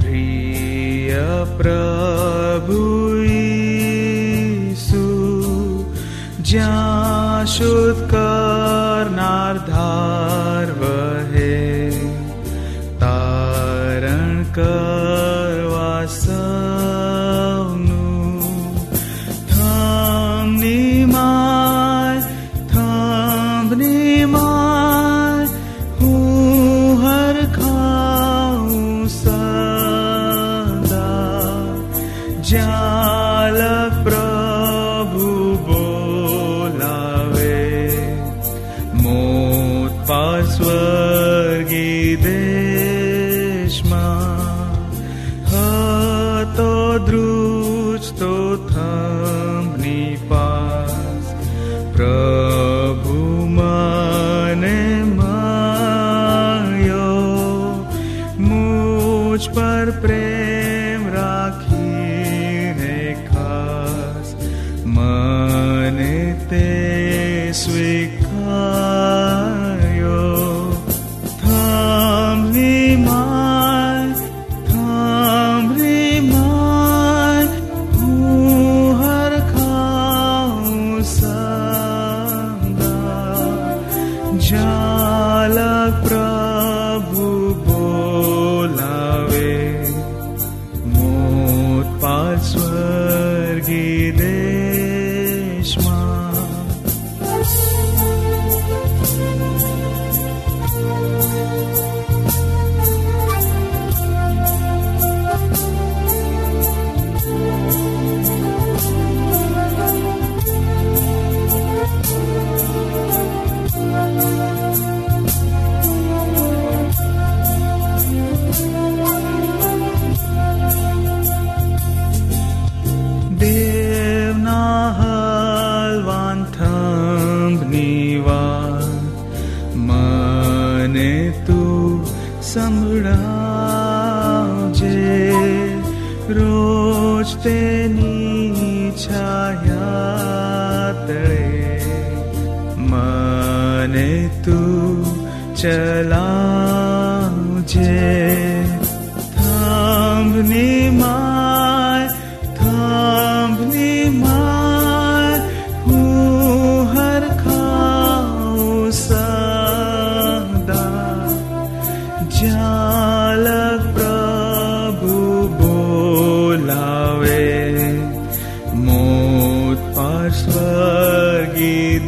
प्रियप्रभु सु ज्ञा ज्याशुत्कर्णार्धार्वहे तारणक મને મોત પાર સ્વર્ગી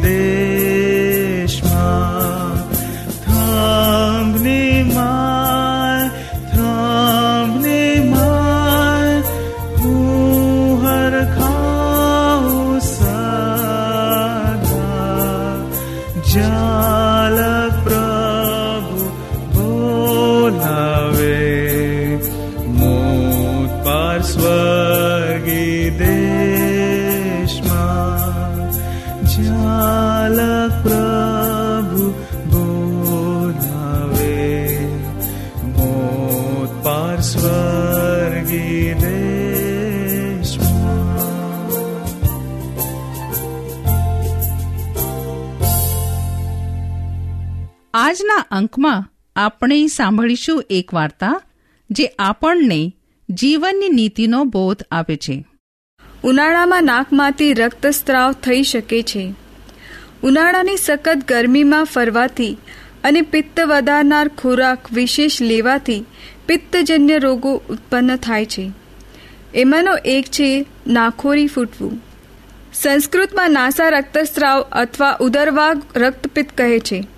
અંકમાં આપણે સાંભળીશું એક વાર્તા જે આપણને જીવનની નીતિનો બોધ આપે છે. ઉનાળામાં નાકમાંથી રક્તસ્રાવ થઈ શકે છે. ઉનાળાની સખત ગરમીમાં ફરવાથી અને પિત્ત વધારનાર ખોરાક વિશેષ લેવાથી પિત્તજન્ય રોગો ઉત્પન્ન થાય છે. એમાંનો એક છે નાખોરી ફૂટવું. સંસ્કૃતમાં નાસા રક્તસ્રાવ અથવા ઉદરવાગ રક્તપિત્ત કહે છે.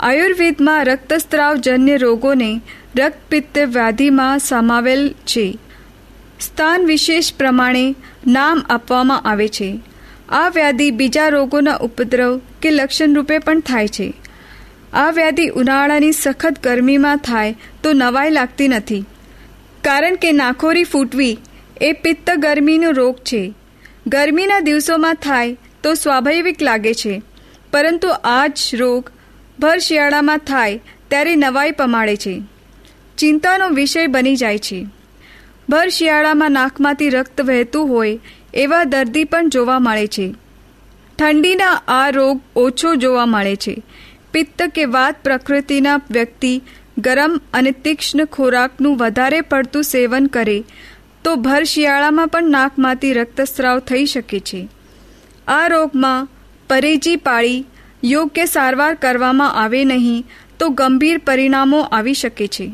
આયુર્વેદમાં રક્તસ્ત્રાવજન્ય રોગોને રક્તપિત્ત વ્યાધિમાં સમાવેલ છે. સ્થાન વિશેષ પ્રમાણે નામ આપવામાં આવે છે. આ વ્યાધિ બીજા રોગોના ઉપદ્રવ કે લક્ષણ રૂપે પણ થાય છે. આ વ્યાધિ ઉનાળાની સખત ગરમીમાં થાય તો નવાઈ લાગતી નથી. કારણ કે નાખોરી ફૂટવી એ પિત્ત ગરમીનો રોગ છે. ગરમીના દિવસોમાં થાય તો સ્વાભાવિક લાગે છે. પરંતુ આ જ રોગ ભર શિયાળામાં થાય ત્યારે નવાઈ પમાડે છે. ચિંતાનો વિષય બની જાય છે. ભર શિયાળામાં નાકમાંથી રક્ત વહેતું હોય એવા દર્દી પણ જોવા મળે છે. ઠંડીના આ રોગ ઓછો જોવા મળે છે. પિત્ત કે વાત પ્રકૃતિના વ્યક્તિ ગરમ અને તીક્ષ્ણ ખોરાકનું વધારે પડતું સેવન કરે તો ભર શિયાળામાં પણ નાકમાંથી રક્તસ્રાવ થઈ શકે છે. આ રોગમાં પરેજી પાળી યોગ્ય સારવાર કરવામાં આવે નહીં, તો ગંભીર પરિણામો આવી શકે છે.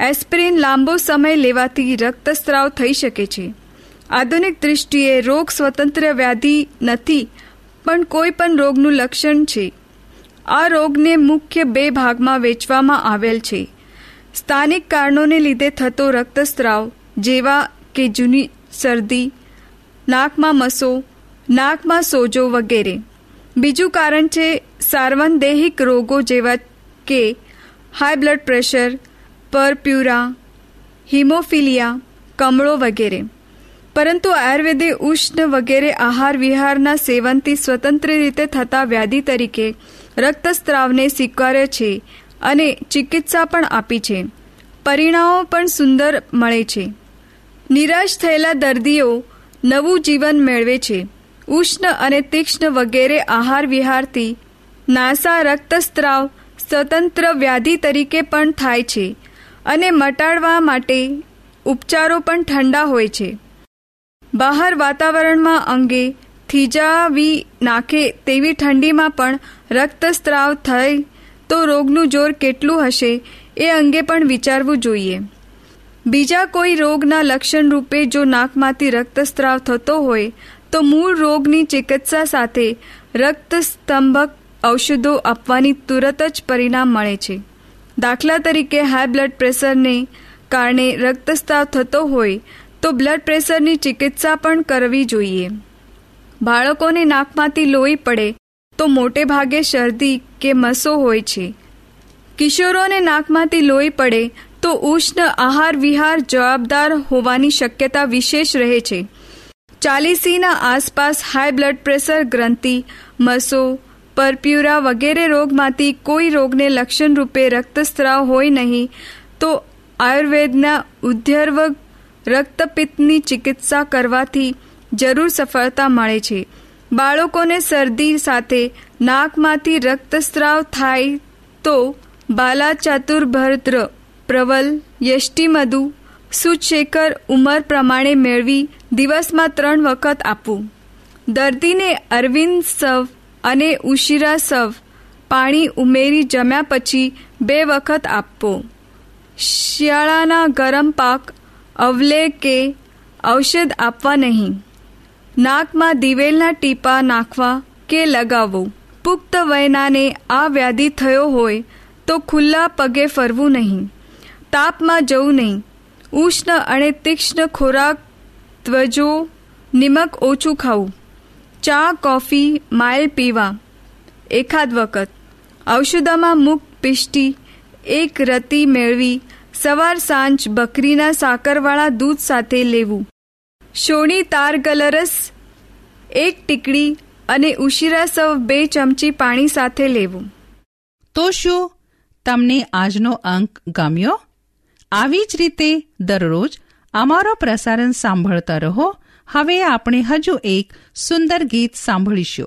એસ્પિરિન લાંબો સમય લેવાથી રક્તસ્રાવ થઈ શકે છે. આધુનિક દૃષ્ટિએ રોગ સ્વતંત્ર વ્યાધિ નથી, પણ કોઈ પણ રોગનું લક્ષણ છે. આ રોગને મુખ્ય બે ભાગમાં વેચવામાં આવેલ છે. સ્થાનિક કારણોને લીધે થતો રક્તસ્રાવ, જેવા કે જૂની શરદી, નાકમાં મસો, નાકમાં સોજો વગેરે. બીજું કારણ છે સાર્વનદેહિક રોગો જેવા કે high blood pressure purpura haemophilia કમળો વગેરે. પરંતુ આયુર્વેદે ઉષ્ણ વગેરે આહાર વિહારના સેવનથી સ્વતંત્ર રીતે થતા વ્યાધિ તરીકે રક્તસ્ત્રાવને સ્વીકારે છે અને ચિકિત્સા પણ આપી છે. પરિણામો પણ સુંદર મળે છે. નિરાશ થયેલા દર્દીઓ નવું જીવન મેળવે છે. ઉષ્ણ અને તીક્ષ્ણ વગેરે આહાર વિહારથી નાસા રક્તસ્ત્રાવ સ્વતંત્ર વ્યાધિ તરીકે પણ થાય છે અને મટાડવા માટે ઉપચારો પણ ઠંડા હોય છે. બહાર વાતાવરણમાં અંગે થીજાવી નાખે તેવી ઠંડીમાં પણ રક્તસ્ત્રાવ થાય તો રોગનું જોર કેટલું હશે એ અંગે પણ વિચારવું જોઈએ. બીજા કોઈ રોગના લક્ષણ રૂપે જો નાકમાંથી રક્તસ્ત્રાવ થતો હોય તો મૂળ રોગની ચિકિત્સા સાથે રક્તસ્તંભક ઔષધો આપવાની તુરત જ પરિણામ મળે છે. દાખલા તરીકે હાઈ બ્લડ પ્રેશરને કારણે રક્તસ્રાવ થતો હોય તો બ્લડ પ્રેશરની ચિકિત્સા પણ કરવી જોઈએ. બાળકોને નાકમાંથી લોહી પડે તો મોટે ભાગે શરદી કે મસો હોય છે. કિશોરોને નાકમાંથી લોહી પડે તો ઉષ્ણ આહાર વિહાર જવાબદાર હોવાની શક્યતા વિશેષ રહે છે. ચાલીસીના આસપાસ હાઈ બ્લડ પ્રેશર ગ્રંથિ, મસો, પરપ્યુરા વગેરે રોગમાંથી કોઈ રોગને લક્ષણ રૂપે રક્તસ્રાવ હોય નહીં, તો આયુર્વેદના ઉદ્ધર્વ રક્તપિત્તની ચિકિત્સા કરવાથી જરૂર સફળતા મળે છે. બાળકોને શરદી સાથે નાકમાંથી રક્તસ્રાવ થાય તો બાલા ચાતુર્ભદ્ર પ્રવલ યષ્ટિમધુ સુચેકર ઉંમર પ્રમાણે મેળવી દિવસમાં ત્રણ વખત આપવું. દર્દીને અરવિંદ સવ અને ઉશિરા સવ પાણી ઉમેરી જમ્યા પછી બે વખત આપવો. શિયાળાના ગરમ પાક અવલે કે ઔષધ આપવા નહીં. નાકમાં દિવેલના ટીપા નાખવા કે લગાવવું. પુખ્ત વયનાને આ વ્યાધિ થયો હોય તો ખુલ્લા પગે ફરવું નહીં. તાપમાં જવું નહીં. ઉષ્ણ અને તીક્ષ્ણ ખોરાક ત્વજો, નિમક ઓછું ખાવું. ચા, કોફી માઇલ પીવા. એકાદ વખત. ઔષધમાં મુખ પિષ્ટી, એક રતી મેળવી, સવાર સાંજ બકરીના સાકરવાળા દૂધ સાથે લેવું. શોણી તાર ગલરસ એક ટીકડી અને ઉશીરા સવ બે ચમચી પાણી સાથે લેવું. તો શું? તમને આજનો અંક ગમ્યો? આવી જ રીતે દરરોજ અમારો પ્રસારણ સાંભળતા રહો. હવે આપણે હજુ એક સુંદર ગીત સાંભળીશું.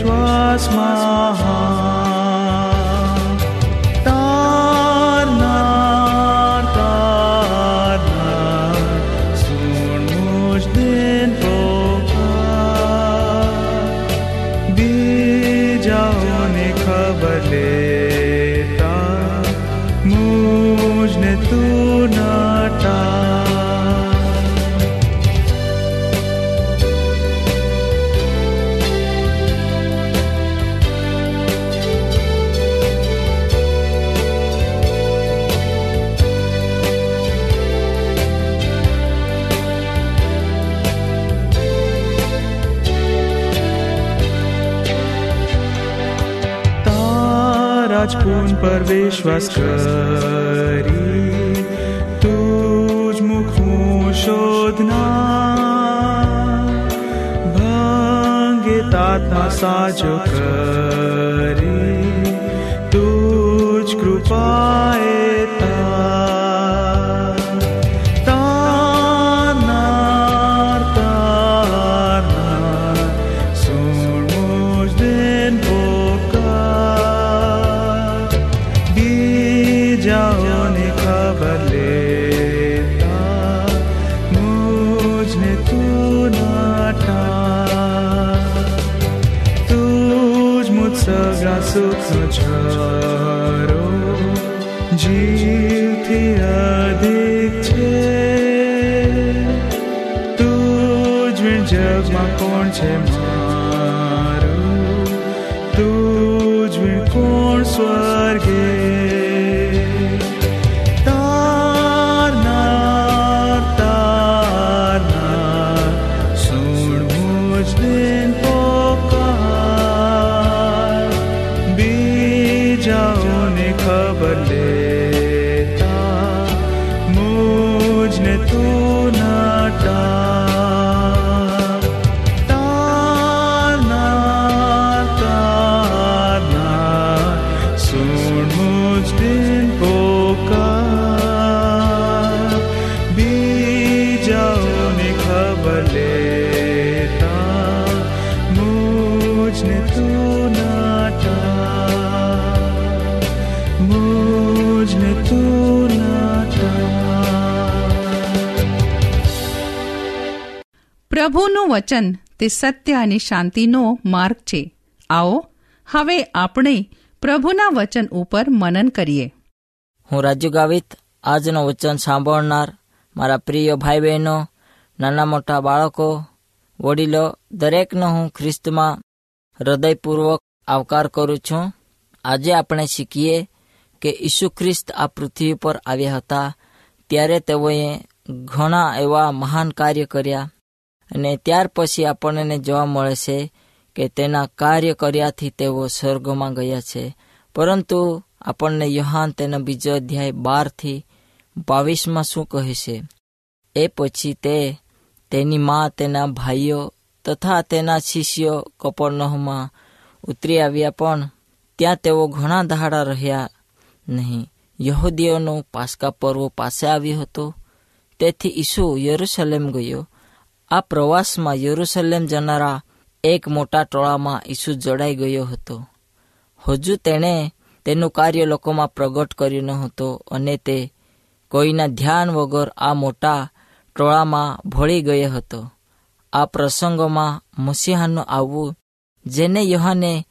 વિશ્વાસમાં વિશ્વાસ કરી તુજ મુખું શોધના ભાંગે તાતા સાજો કરી તું તાર su argumento. પ્રભુનું વચન તે સત્ય અને શાંતિનો માર્ગ છે. આવો, હવે આપણે પ્રભુના વચન ઉપર મનન કરીએ. હું રાજુ ગાવિત આજનું વચન સાંભળનાર મારા પ્રિય ભાઈ બહેનો નાના મોટા બાળકો, વડીલો, દરેકનો હું ખ્રિસ્તમાં હૃદયપૂર્વક આવકાર કરું છું. આજે આપણે શીખીએ કે ઈસુ ખ્રિસ્ત આ પૃથ્વી પર આવ્યા હતા, ત્યારે તેઓએ ઘણા એવા મહાન કાર્ય કર્યા. અને ત્યાર પછી આપણને જોવા મળે છે કે તેના કાર્ય કર્યાથી તેઓ સ્વર્ગમાં ગયા છે. પરંતુ આપણને યોહાન તેના બીજો અધ્યાય બારથી બાવીસમાં શું કહે છે? એ પછી તે તેની મા, તેના ભાઈઓ તથા તેના શિષ્યો કપરનહમાં ઉતરી આવ્યા, પણ ત્યાં તેઓ ઘણા દહાડા રહ્યા નહીં. યહૂદીઓનો પાસ્કા પર્વ પાસે આવ્યો હતો. તેથી ઈસુ યરૂશલેમ ગયો. આ પ્રવાસમાં યરૂશલેમ જનારા એક મોટા ટોળામાં ઈસુ જોડાઈ ગયો હતો. હજુ તેણે તેનું કાર્ય લોકોમાં પ્રગટ કર્યું ન હતો અને તે કોઈના ધ્યાન વગર આ મોટા ટોળામાં ભળી ગયો હતો. આ પ્રસંગોમાં મસીહાનું આવવું જેને યુહાને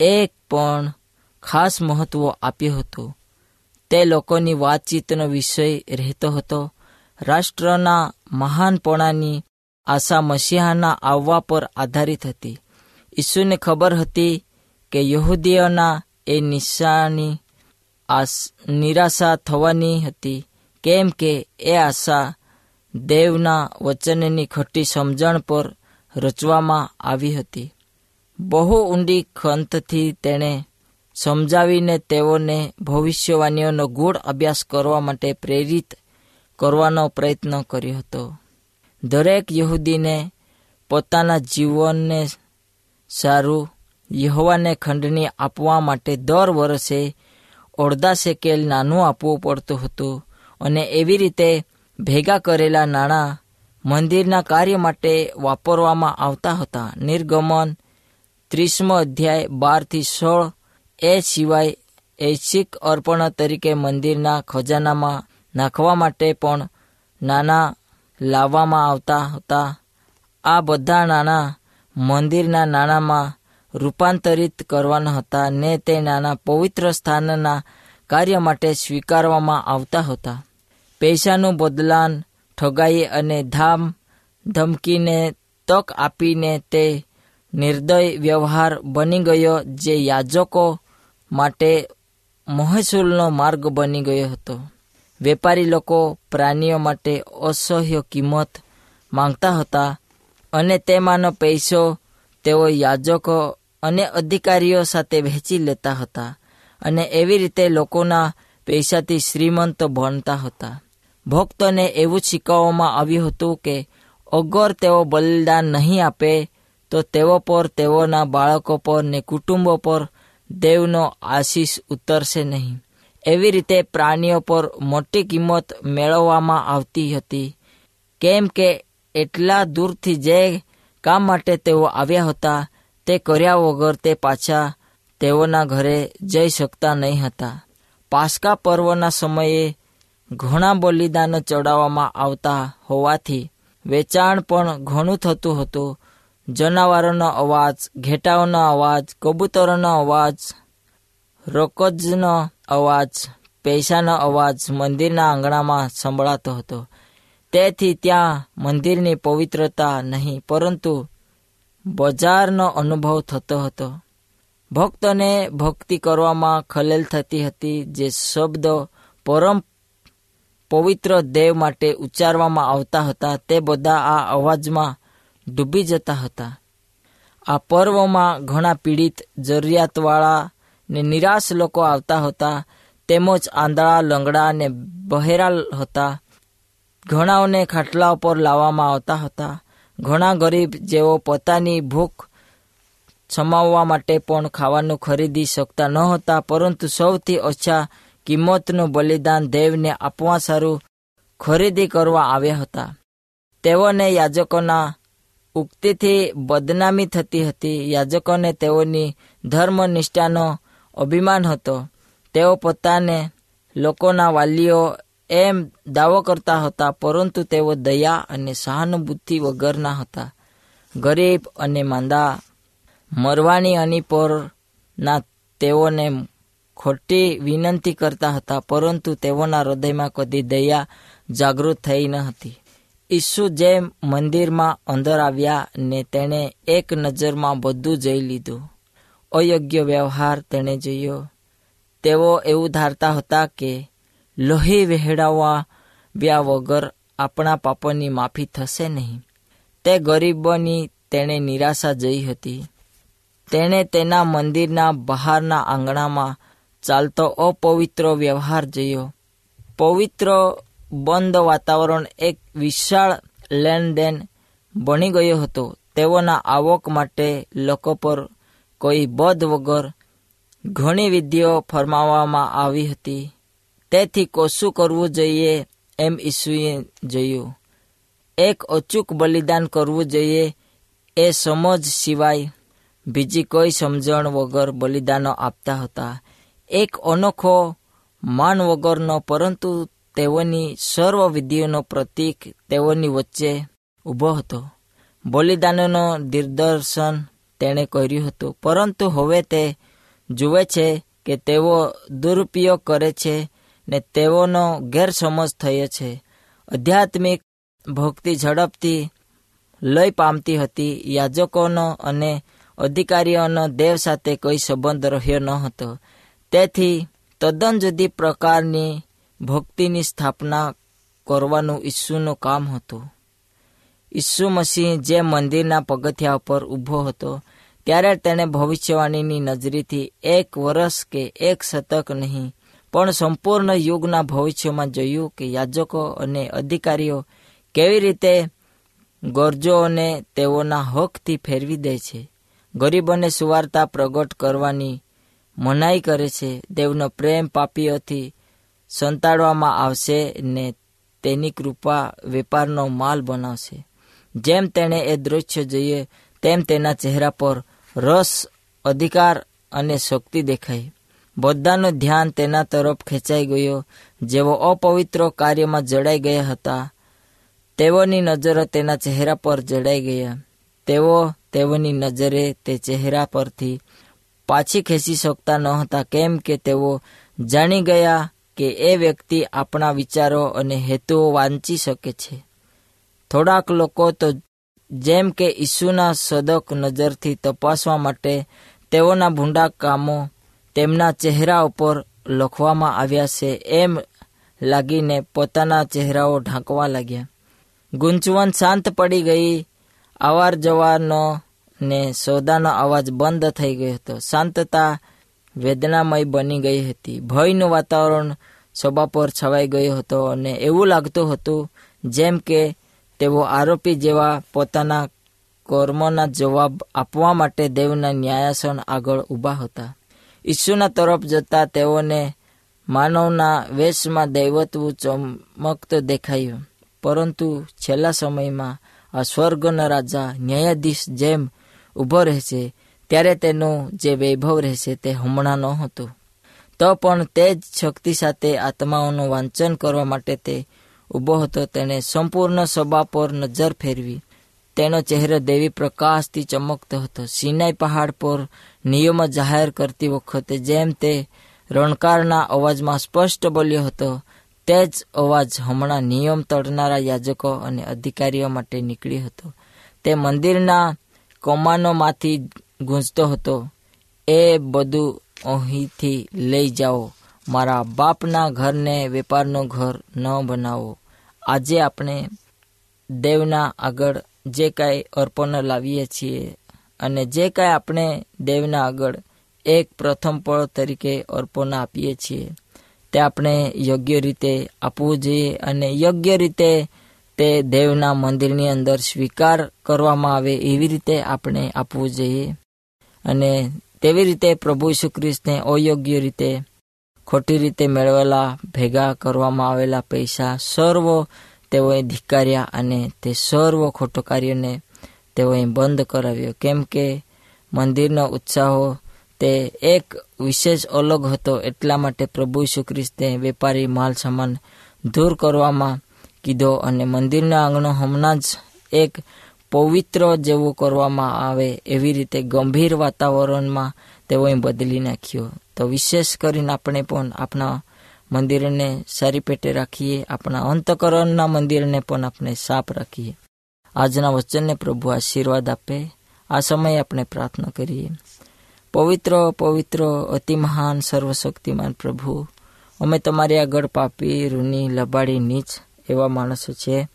એક પણ ખાસ મહત્વ આપ્યું હતું, તે લોકોની વાતચીતનો વિષય રહેતો હતો. રાષ્ટ્રના મહાનપણાની આશા મસીહાના આવવા પર આધારિત હતી. ઈસુને ખબર હતી કે યહૂદીઓના એ નિશાની નિરાશા થવાની હતી. કેમ કે એ આશા દેવના વચનની ખોટી સમજણ પર રચવામાં આવી હતી. બહુ ઊંડી ખંતથી તેણે સમજાવીને તેઓને ભવિષ્યવાણીઓનો ગૂઢ અભ્યાસ કરવા માટે પ્રેરિત કરવાનો પ્રયત્ન કર્યો હતો. દરેક યહૂદીને પોતાના જીવનને સારું યહોવાને ખંડણી આપવા માટે દર વર્ષે અડધા શેકેલ નાનું આપવું પડતું હતું અને એવી રીતે ભેગા કરેલા નાણાં મંદિરના કાર્ય માટે વાપરવામાં આવતા હતા. નિર્ગમન ત્રીસમો અધ્યાય બારથી સોળ એ સિવાય ઐચ્છિક અર્પણ તરીકે મંદિરના ખજાનામાં નાખવા માટે પણ નાણાં લાવવામાં આવતા હતા. આ બધા નાણાં મંદિરના નાણાંમાં રૂપાંતરિત કરવાના હતા ને તે નાના પવિત્ર સ્થાનના કાર્ય માટે સ્વીકારવામાં આવતા હતા. પૈસાનું બદલાન, ઠગાઈ અને ધામ ધમકીને તક આપીને તે નિર્દય વ્યવહાર બની ગયો જે યાજકો માટે મહેસૂલનો માર્ગ બની ગયો હતો. વેપારી લોકો પ્રાણીઓ માટે અસહ્ય કિંમત માંગતા હતા અને તેમાંનો પૈસો તેઓ યાજકો અને અધિકારીઓ સાથે વહેંચી લેતા હતા અને એવી રીતે લોકોના પૈસાથી શ્રીમંત ભણતા હતા. ભક્તોને એવું શીખવવામાં આવ્યું હતું કે અગર તેઓ બલિદાન નહીં આપે, તો તેઓ પર, તેઓના બાળકો પર ને કુટુંબો પર દેવનો આશીષ ઉતરશે નહીં. એવી રીતે પ્રાણીઓ પર મોટી કિંમત મેળવવામાં આવતી હતી. કેમ કે એટલા દૂરથી જે કામ માટે તેઓ આવ્યા હતા, તે કર્યા વગર તે પાછા તેઓના ઘરે જઈ શકતા નહીં હતા. પાસ્કા પર્વના સમયે ઘણા બલિદાનો ચડાવવામાં આવતા હોવાથી વેચાણ પણ ઘણું થતું હતું. જનાવરોનો અવાજ, ઘેટાઓનો અવાજ, કબૂતરોનો અવાજ રોકજનો અવાજ, પૈસાનો અવાજ મંદિરના આંગણામાં સંભળાતો હતો. તેથી ત્યાં મંદિરની પવિત્રતા નહીં, પરંતુ બજારનો અનુભવ થતો હતો. ભક્તોને ભક્તિ કરવામાં ખલેલ થતી હતી, જે શબ્દો પરમ પવિત્ર દેવ માટે ઉચ્ચારવામાં આવતા હતા, તે બધા આ અવાજમાં ડૂબી જતા હતા. આ પર્વમાં ઘણા પીડિત જરૂરિયાતવાળા ને નિરાશ લોકો આવતા હતા. તેમજ આંધળા, લંગડા અને બહેરા હતા. ઘણાઓને ખાટલા પર લાવવામાં આવતા હતા. ઘણા ગરીબ જેઓ પોતાની ભૂખ સમાવવા માટે પણ ખાવાનું ખરીદી શકતા નહોતા પરંતુ સૌથી ઓછા કિંમતનું બલિદાન દેવને આપવા સારું ખરીદી કરવા આવ્યા હતા. તેઓને યાજકોના ઉક્તિથી બદનામી થતી હતી. યાજકોને તેઓની ધર્મનિષ્ઠાનો અભિમાન હતો. તેઓ પોતાને લોકોના વાલીઓ એમ દાવો કરતા હતા, પરંતુ તેઓ દયા અને સહાનુભૂતિ વગરના હતા. ગરીબ અને માંદા, મરવાની અની પરના તેઓને ખોટી વિનંતી કરતા હતા, પરંતુ તેઓના હૃદયમાં કદી દયા જાગૃત થઈ ન હતી. ઈસુ જેમ મંદિરમાં અંદર આવ્યા ને તેણે એક નજરમાં બધું જઈ લીધું. અયોગ્ય વ્યવહાર તેણે જોયો. તેઓ એવું ધારતા હતા કે, લોહી વહેડાવવા વ્યા વગર આપણા પાપોની માફી થશે નહીં. તે ગરીબોની તેણે નિરાશા જઈ હતી. તેણે તેના મંદિરના બહારના આંગણામાં ચાલતો અપવિત્ર વ્યવહાર જોયો. પવિત્ર બંધ વાતાવરણ એક વિશાળ લેનદેન બની ગયો હતો. તેઓના આવક માટે લોકો પર કોઈ બધ વગર ઘણી વિધિઓ ફરમાવવામાં આવી હતી. તેથી કોશું કરવું જોઈએ એમ ઈસુએ જોયું. એક અચૂક બલિદાન કરવું જોઈએ એ સમજ સિવાય બીજી કોઈ સમજણ વગર બલિદાનો આપતા હતા. એક અનોખો માન વગરનો પરંતુ તેઓની સર્વ વિધિઓનો પ્રતીક તેઓની વચ્ચે ઊભો હતો. બલિદાનોનો દિગ્દર્શન તેણે કર્યું હતું. પરંતુ હવે તે જુએ છે કે તેઓ દુરુપયોગ કરે છે ને તેઓનો ગેરસમજ થયો છે. આધ્યાત્મિક ભક્તિ ઝડપથી લય પામતી હતી. યાજકોનો અને અધિકારીઓનો દેવ સાથે કોઈ સંબંધ રહ્યો ન હતો. તેથી તદ્દન જુદી પ્રકારની ભક્તિની સ્થાપના કરવાનું ઈસુનું કામ હતું. ઈસુ મસીહ જે મંદિરના પગથિયા ઉપર ઊભો હતો, ત્યારે તેણે ભવિષ્યવાણીની નજરીથી એક વર્ષ કે એક શતક નહીં, પણ સંપૂર્ણ યુગના ભવિષ્યમાં જોયું કે યાજકો અને અધિકારીઓ કેવી રીતે ગરજોને તેઓના હકથી ફેરવી દે છે, ગરીબોને સુવાર્તા પ્રગટ કરવાની મનાઈ કરે છે, દેવનો પ્રેમ પાપીઓથી સંતાડવામાં આવશે ને તેની કૃપા વેપારનો માલ બનાવશે. જેમ તેણે એ દૃશ્ય જોઈએ, તેમ તેના ચહેરા પર રસ, અધિકાર અને શક્તિ દેખાઈ. બધાનું ધ્યાન તેના તરફ ખેંચાઈ ગયો. જેઓ અપવિત્ર કાર્યમાં જડાઈ ગયા હતા, તેઓની નજરો તેના ચહેરા પર જડાઈ ગયા. તેઓ તેઓની નજરે તે ચહેરા પરથી પાછી ખેંચી શકતા નહોતા કેમ કે તેઓ જાણી ગયા કે એ વ્યક્તિ આપણા વિચારો અને હેતુઓ વાંચી શકે છે. થોડાક લોકો તો જેમ કે ઈસુના સદક નજરથી તપાસવા માટે તેઓના ભૂંડા કામો તેમના ચહેરા ઉપર લખવામાં આવ્યા છે એમ લાગીને પોતાના ચહેરાઓ ઢાંકવા લાગ્યા. ગુંચવણ શાંત પડી ગઈ. અવાર જવાનો ને સોદાનો અવાજ બંધ થઈ ગયો હતો. શાંતતા વેદનામય બની ગઈ હતી. ભયનું વાતાવરણ સભા પર છવાઈ ગયો હતો અને એવું લાગતું હતું જેમ કે તેઓ આરોપી જેવા પોતાના કર્મોના જવાબ આપવા માટે દેવના ન્યાયાસન આગળ ઊભા હતા. ઈસુના તરફ જતા તેઓને માનવના વેશમાં દૈવત્વ ચમકતો દેખાયું. પરંતુ છેલ્લા સમયમાં આ સ્વર્ગના રાજા ન્યાયાધીશ જેમ ઊભો રહેશે, ત્યારે તેનું જે વૈભવ રહેશે તે હમણાં નહોતું. તો પણ તે જ શક્તિ સાથે આત્માઓનું વાંચન કરવા માટે તે ઊભો હતો, તેણે સંપૂર્ણ સભા પર નજર ફેરવી. તેનો ચહેરો દેવી પ્રકાશથી ચમકતો હતો. સિનાઈ પહાડ પર નિયમો જાહેર કરતી વખતે જેમ તે રણકારના અવાજમાં સ્પષ્ટ બોલ્યો હતો તે જ અવાજ હમણાં નિયમ તોડનારા યાજકો અને અધિકારીઓ માટે નીકળ્યો હતો. તે મંદિરના કમાનોમાંથી ગૂંજતો હતો. એ બધું અહીંથી લઈ જાઓ. મારા બાપના ઘરને વેપારનું ઘર ન બનાવો. આજે આપણે દેવના આગળ જે કાંઈ અર્પણ લાવીએ છીએ અને જે કાંઈ આપણે દેવના આગળ એક પ્રથમ પળ તરીકે અર્પણ આપીએ છીએ, તે આપણે યોગ્ય રીતે આપવું જોઈએ અને યોગ્ય રીતે તે દેવના મંદિરની અંદર સ્વીકાર કરવામાં આવે એવી રીતે આપણે આપવું જોઈએ. અને તેવી રીતે પ્રભુ ઈસુ ખ્રિસ્તને અયોગ્ય રીતે ખોટી રીતે મેળવેલા, ભેગા કરવામાં આવેલા પૈસા સર્વ તેઓએ ધિક્કાર્યા અને તે સર્વ ખોટો કાર્યને તેઓએ બંધ કરાવ્યો. કેમ કે મંદિરનો ઉત્સાહો તે એક વિશેષ અલગ હતો. એટલા માટે પ્રભુ ઈસુ વેપારી માલ સામાન દૂર કરવામાં કીધો અને મંદિરના આંગણો હમણાં જ એક પવિત્ર જેવું કરવામાં આવે એવી રીતે ગંભીર વાતાવરણમાં તેઓએ બદલી નાખ્યો. તો વિશેષ કરીને આપણે પણ આપણા મંદિરને સારી પેટે રાખીએ, આપણા અંતકરણના મંદિરને પણ આપણે સાફ રાખીએ. આજના વચનને પ્રભુ આશીર્વાદ આપે. આ સમયે આપણે પ્રાર્થના કરીએ. પવિત્ર પવિત્ર, અતિ મહાન, સર્વશક્તિમાન પ્રભુ, અમે તમારી આગળ પાપી રૂની લબાડી, નીચ એવા માણસો છે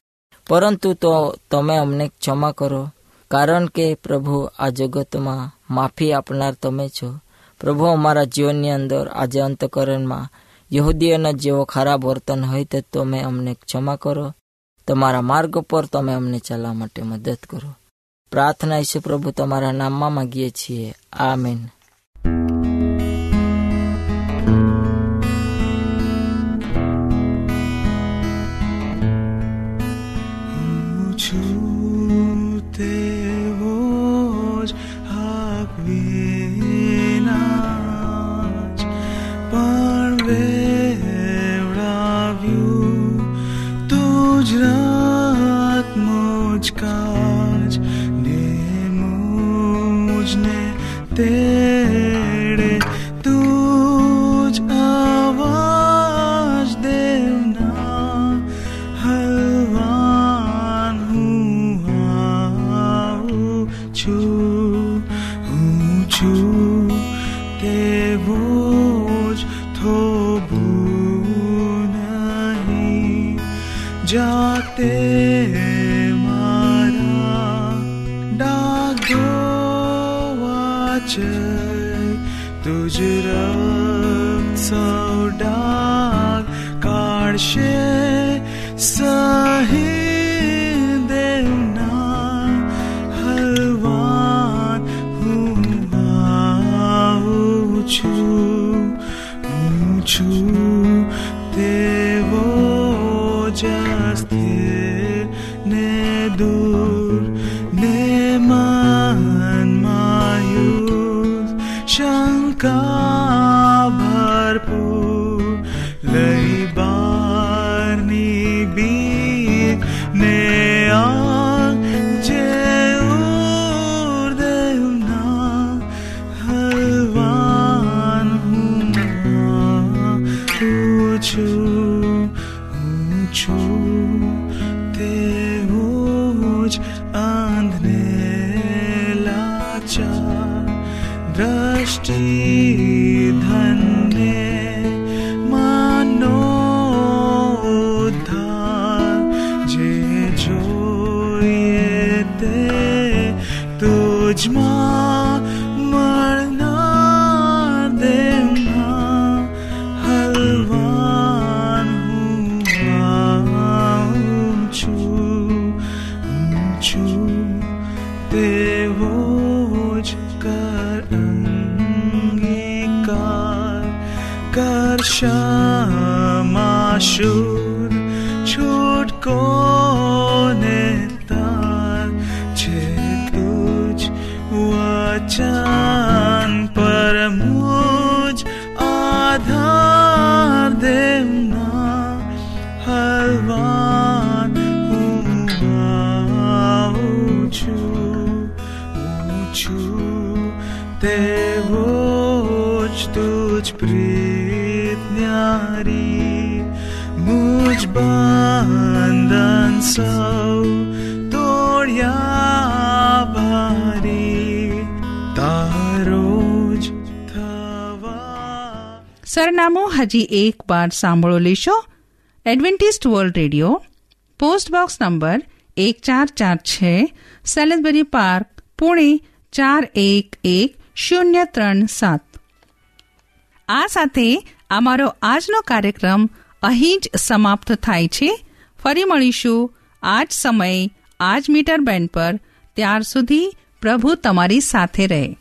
પરંતુ તો તમે અમને ક્ષમા કરો. કારણ કે પ્રભુ આ જગતમાં માફી આપનાર તમે છો. પ્રભુ અમારા જીવનની અંદર આજે અંતકરણમાં યહૂદીઓના જેવો ખરાબ વર્તન હોય તો તમે અમને ક્ષમા કરો. તમારા માર્ગ પર તમે અમને ચાલવા માટે મદદ કરો. પ્રાર્થના ઈશુ પ્રભુ તમારા નામમાં માગીએ છીએ. આ હું તેવું જ થોભું નહીં જાતે મારા ડાગો વાચે तुझ रक्त सौ डाग काढशे। કર શમાશુર છૂટકો ને સૌ તોડ્યા ભારી તારો થવા સરનામું હજી એક વાર સાંભળો લેશો. Adventist World Radio, post box number એક ચાર ચાર છે સેલેસબરી પાર્ક, પુણે ચાર એક એક શૂન્ય ત્રણ સાત. આ સાથે અમારો આજનો કાર્યક્રમ અહીં જ સમાપ્ત થાય છે. ફરી મળીશું. આજ સમયે આજ મીટર બેન્ડ પર. ત્યાર સુધી પ્રભુ તમારી સાથે રહે.